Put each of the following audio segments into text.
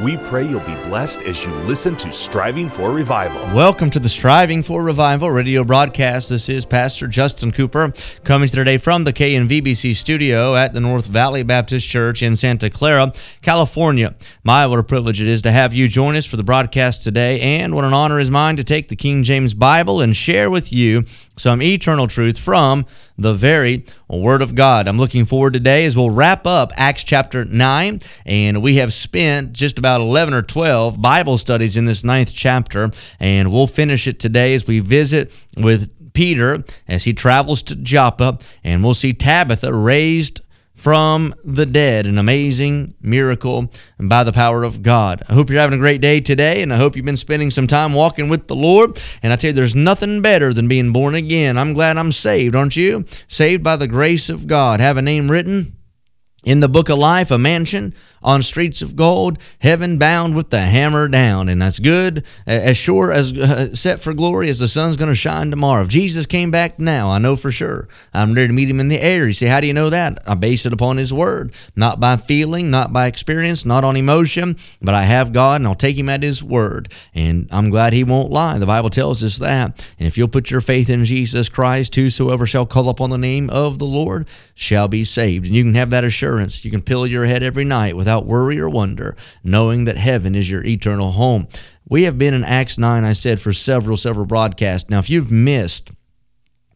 we pray you'll be blessed as you listen to Striving for Revival. Welcome to the Striving for Revival radio broadcast. This is Pastor Justin Cooper coming to today from the KNVBC studio at the North Valley Baptist Church in Santa Clara, California. My what a privilege it is to have you join us for the broadcast today, and what an honor is mine to take the King James Bible and share with you some eternal truth from the very Word of God. I'm looking forward today as we'll wrap up Acts chapter 9, and we have spent just about 11 or 12 Bible studies in this ninth chapter, and we'll finish it today as we visit with Peter as he travels to Joppa, and we'll see Tabitha raised from the dead, an amazing miracle by the power of God. I hope you're having a great day today, and I hope you've been spending some time walking with the Lord. And I tell you, there's nothing better than being born again. I'm glad I'm saved, aren't you? Saved by the grace of God. Have a name written in the book of life, a mansion on streets of gold, heaven bound with the hammer down. And that's good, as sure as uh, set for glory as the sun's going to shine tomorrow. If Jesus came back now, I know for sure. I'm ready to meet him in the air. You say, How do you know that? I base it upon his word, not by feeling, not by experience, not on emotion, but I have God and I'll take him at his word. And I'm glad he won't lie. The Bible tells us that. And if you'll put your faith in Jesus Christ, whosoever shall call upon the name of the Lord shall be saved. And you can have that assurance. You can pillow your head every night without without worry or wonder, knowing that heaven is your eternal home. We have been in Acts 9, I said, for several, several broadcasts. Now, if you've missed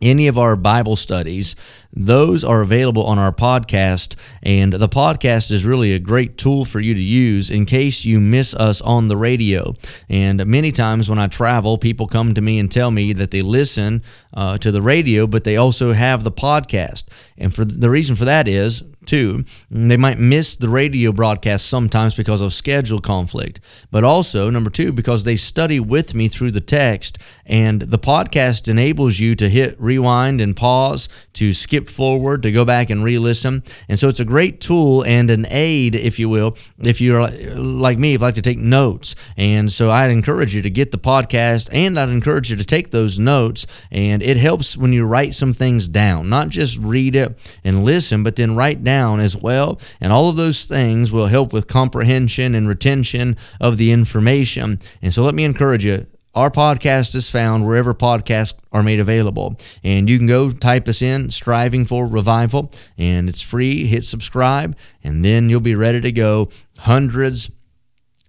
any of our Bible studies, those are available on our podcast. And the podcast is really a great tool for you to use in case you miss us on the radio. And many times when I travel, people come to me and tell me that they listen uh, to the radio, but they also have the podcast. And for the reason for that is too. They might miss the radio broadcast sometimes because of schedule conflict, but also, number two, because they study with me through the text, and the podcast enables you to hit rewind and pause, to skip forward, to go back and re listen. And so it's a great tool and an aid, if you will, if you're uh, like me, if you like to take notes. And so I'd encourage you to get the podcast, and I'd encourage you to take those notes, and it helps when you write some things down, not just read it and listen, but then write down as well. And all of those things will help with comprehension and retention of the information. And so let me encourage you. Our podcast is found wherever podcasts are made available. And you can go type us in, Striving for Revival, and it's free. Hit subscribe, and then you'll be ready to go. Hundreds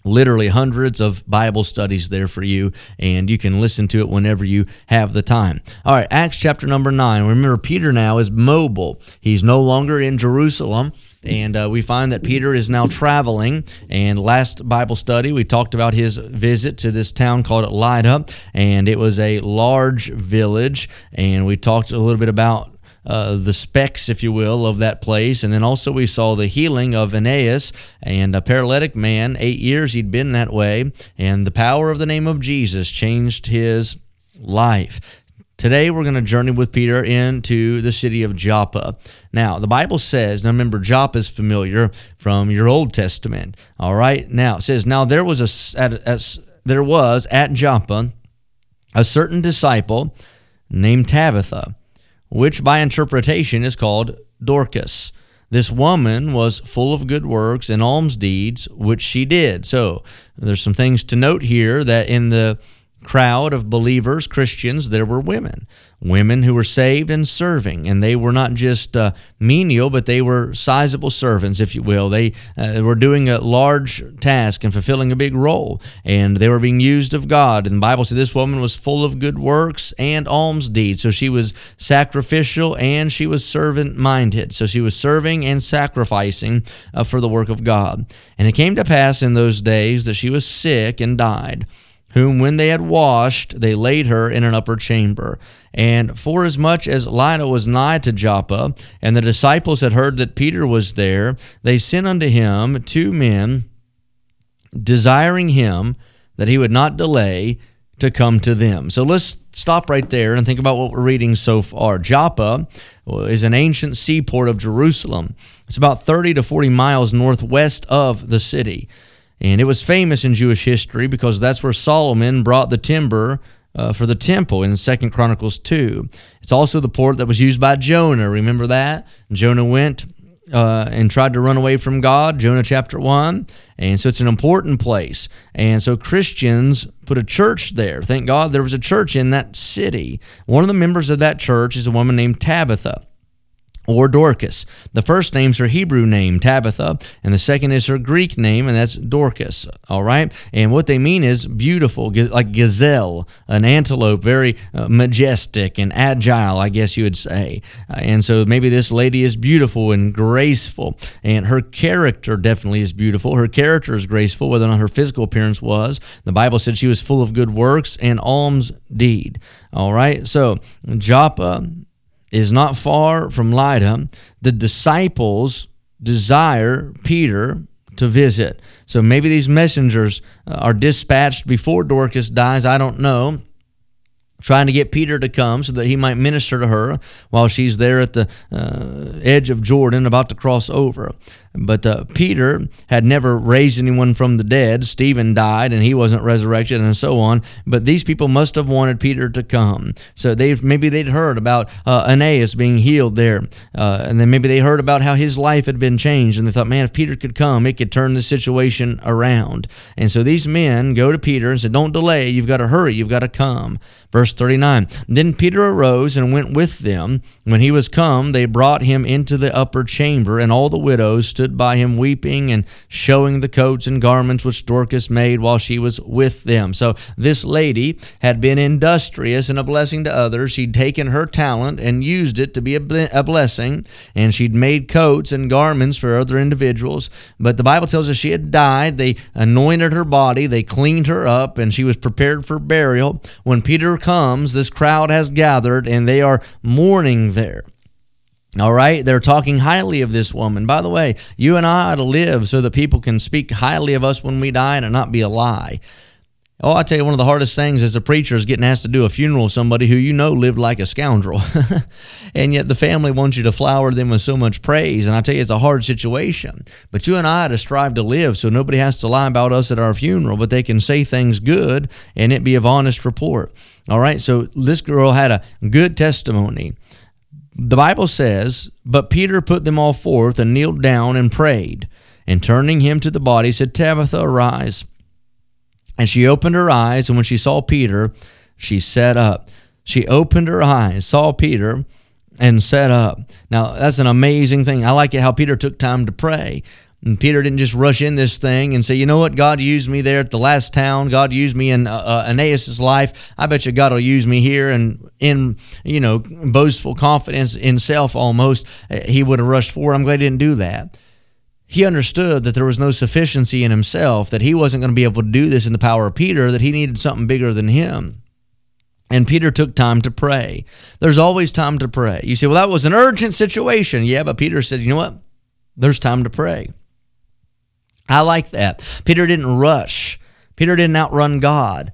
literally hundreds of Bible studies there for you, and you can listen to it whenever you have the time. All right, Acts chapter number nine. Remember, Peter now is mobile, he's no longer in Jerusalem. And uh, we find that Peter is now traveling. And last Bible study, we talked about his visit to this town called Lydda. And it was a large village. And we talked a little bit about uh, the specs, if you will, of that place. And then also we saw the healing of Aeneas and a paralytic man. Eight years he'd been that way, and the power of the name of Jesus changed his life. Today we're going to journey with Peter into the city of Joppa. Now, the Bible says, now remember, Joppa is familiar from your Old Testament. All right. Now it says, now there was a, at, at, there was at Joppa a certain disciple named Tabitha which by interpretation is called Dorcas. This woman was full of good works and alms deeds, which she did. So there's some things to note here that in the crowd of believers, Christians, there were women women who were saved and serving. And they were not just uh, menial, but they were sizable servants, if you will. They uh, were doing a large task and fulfilling a big role. And they were being used of God. And the Bible said this woman was full of good works and alms deeds. So she was sacrificial and she was servant minded. So she was serving and sacrificing uh, for the work of God. And it came to pass in those days that she was sick and died whom when they had washed, they laid her in an upper chamber. And forasmuch as Lydda was nigh to Joppa, and the disciples had heard that Peter was there, they sent unto him two men, desiring him that he would not delay to come to them. So let's stop right there and think about what we're reading so far. Joppa is an ancient seaport of Jerusalem. It's about 30 to 40 miles northwest of the city. And it was famous in Jewish history because that's where Solomon brought the timber uh, for the temple in Second Chronicles 2. It's also the port that was used by Jonah. Remember that? Jonah went uh, and tried to run away from God, Jonah chapter 1. And so it's an important place. And so Christians put a church there. Thank God there was a church in that city. One of the members of that church is a woman named Tabitha or Dorcas. The first name's her Hebrew name, Tabitha, and the second is her Greek name, and that's Dorcas. All right? And what they mean is beautiful, like gazelle, an antelope, very uh, majestic and agile, I guess you would say. Uh, and so maybe this lady is beautiful and graceful, and her character definitely is beautiful. Her character is graceful, whether or not her physical appearance was. The Bible said she was full of good works and alms deed. All right? So, Joppa is not far from Lydda. The disciples desire Peter to visit. So maybe these messengers uh, are dispatched before Dorcas dies. I don't know trying to get Peter to come so that he might minister to her while she's there at the uh, edge of Jordan about to cross over. But uh, Peter had never raised anyone from the dead. Stephen died and he wasn't resurrected and so on. But these people must have wanted Peter to come. So they maybe they'd heard about uh, Aeneas being healed there. Uh, and then maybe they heard about how his life had been changed. And they thought, man, if Peter could come, it could turn the situation around. And so these men go to Peter and said, don't delay. You've got to hurry. You've got to come. Verse 39 Then Peter arose and went with them. When he was come, they brought him into the upper chamber, and all the widows stood by him weeping and showing the coats and garments which Dorcas made while she was with them. So this lady had been industrious and a blessing to others. She'd taken her talent and used it to be a, a blessing, and she'd made coats and garments for other individuals. But the Bible tells us she had died. They anointed her body, they cleaned her up, and she was prepared for burial. When Peter comes, this crowd has gathered, and they are mourning there. All right, they're talking highly of this woman. By the way, you and I ought to live so that people can speak highly of us when we die and it not be a lie. Oh, I tell you, one of the hardest things as a preacher is getting asked to do a funeral of somebody who you know lived like a scoundrel. and yet the family wants you to flower them with so much praise. And I tell you, it's a hard situation. But you and I to strive to live so nobody has to lie about us at our funeral, but they can say things good and it be of honest report. All right, so this girl had a good testimony. The Bible says, But Peter put them all forth and kneeled down and prayed. And turning him to the body, said, Tabitha, arise. And she opened her eyes, and when she saw Peter, she sat up. She opened her eyes, saw Peter, and sat up. Now, that's an amazing thing. I like it how Peter took time to pray. And Peter didn't just rush in this thing and say, you know what, God used me there at the last town. God used me in uh, uh, Aeneas's life. I bet you God will use me here. And in, you know, boastful confidence in self almost, uh, he would have rushed forward. I'm glad he didn't do that. He understood that there was no sufficiency in himself, that he wasn't going to be able to do this in the power of Peter, that he needed something bigger than him. And Peter took time to pray. There's always time to pray. You say, well, that was an urgent situation. Yeah, but Peter said, you know what? There's time to pray. I like that. Peter didn't rush. Peter didn't outrun God.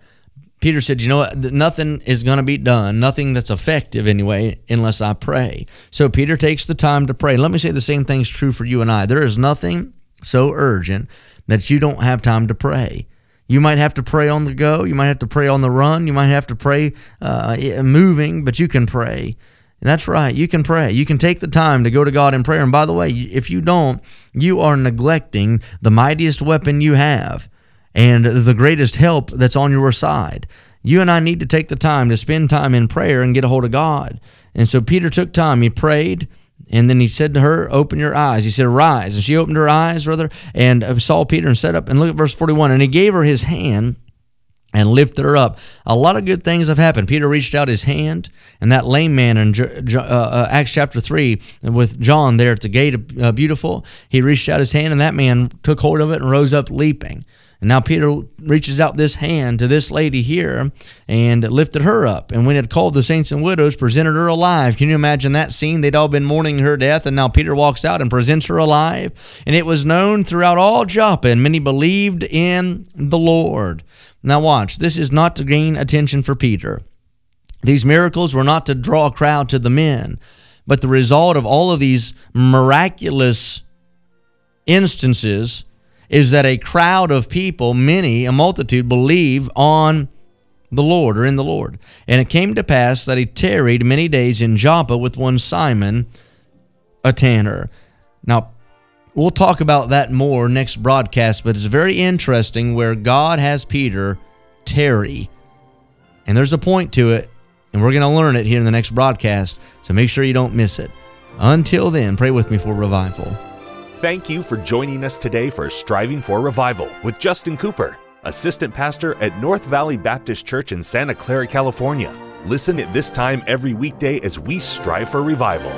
Peter said, You know what? Nothing is going to be done, nothing that's effective anyway, unless I pray. So Peter takes the time to pray. Let me say the same thing's true for you and I. There is nothing so urgent that you don't have time to pray. You might have to pray on the go. You might have to pray on the run. You might have to pray uh, moving, but you can pray. And that's right. You can pray. You can take the time to go to God in prayer. And by the way, if you don't, you are neglecting the mightiest weapon you have and the greatest help that's on your side. You and I need to take the time to spend time in prayer and get a hold of God. And so Peter took time. He prayed. And then he said to her, Open your eyes. He said, Arise. And she opened her eyes, rather, and saw Peter and sat up. And look at verse 41. And he gave her his hand and lifted her up. A lot of good things have happened. Peter reached out his hand, and that lame man in uh, uh, Acts chapter 3 with John there at the gate uh, Beautiful, he reached out his hand, and that man took hold of it and rose up leaping. And now Peter reaches out this hand to this lady here and lifted her up. And when it called the saints and widows, presented her alive. Can you imagine that scene? They'd all been mourning her death, and now Peter walks out and presents her alive. And it was known throughout all Joppa, and many believed in the Lord. Now, watch, this is not to gain attention for Peter. These miracles were not to draw a crowd to the men, but the result of all of these miraculous instances is that a crowd of people, many, a multitude, believe on the Lord or in the Lord. And it came to pass that he tarried many days in Joppa with one Simon, a tanner. Now, we'll talk about that more next broadcast, but it's very interesting where God has Peter tarry. And there's a point to it, and we're going to learn it here in the next broadcast, so make sure you don't miss it. Until then, pray with me for revival. Thank you for joining us today for Striving for Revival with Justin Cooper, Assistant Pastor at North Valley Baptist Church in Santa Clara, California. Listen at this time every weekday as we strive for revival.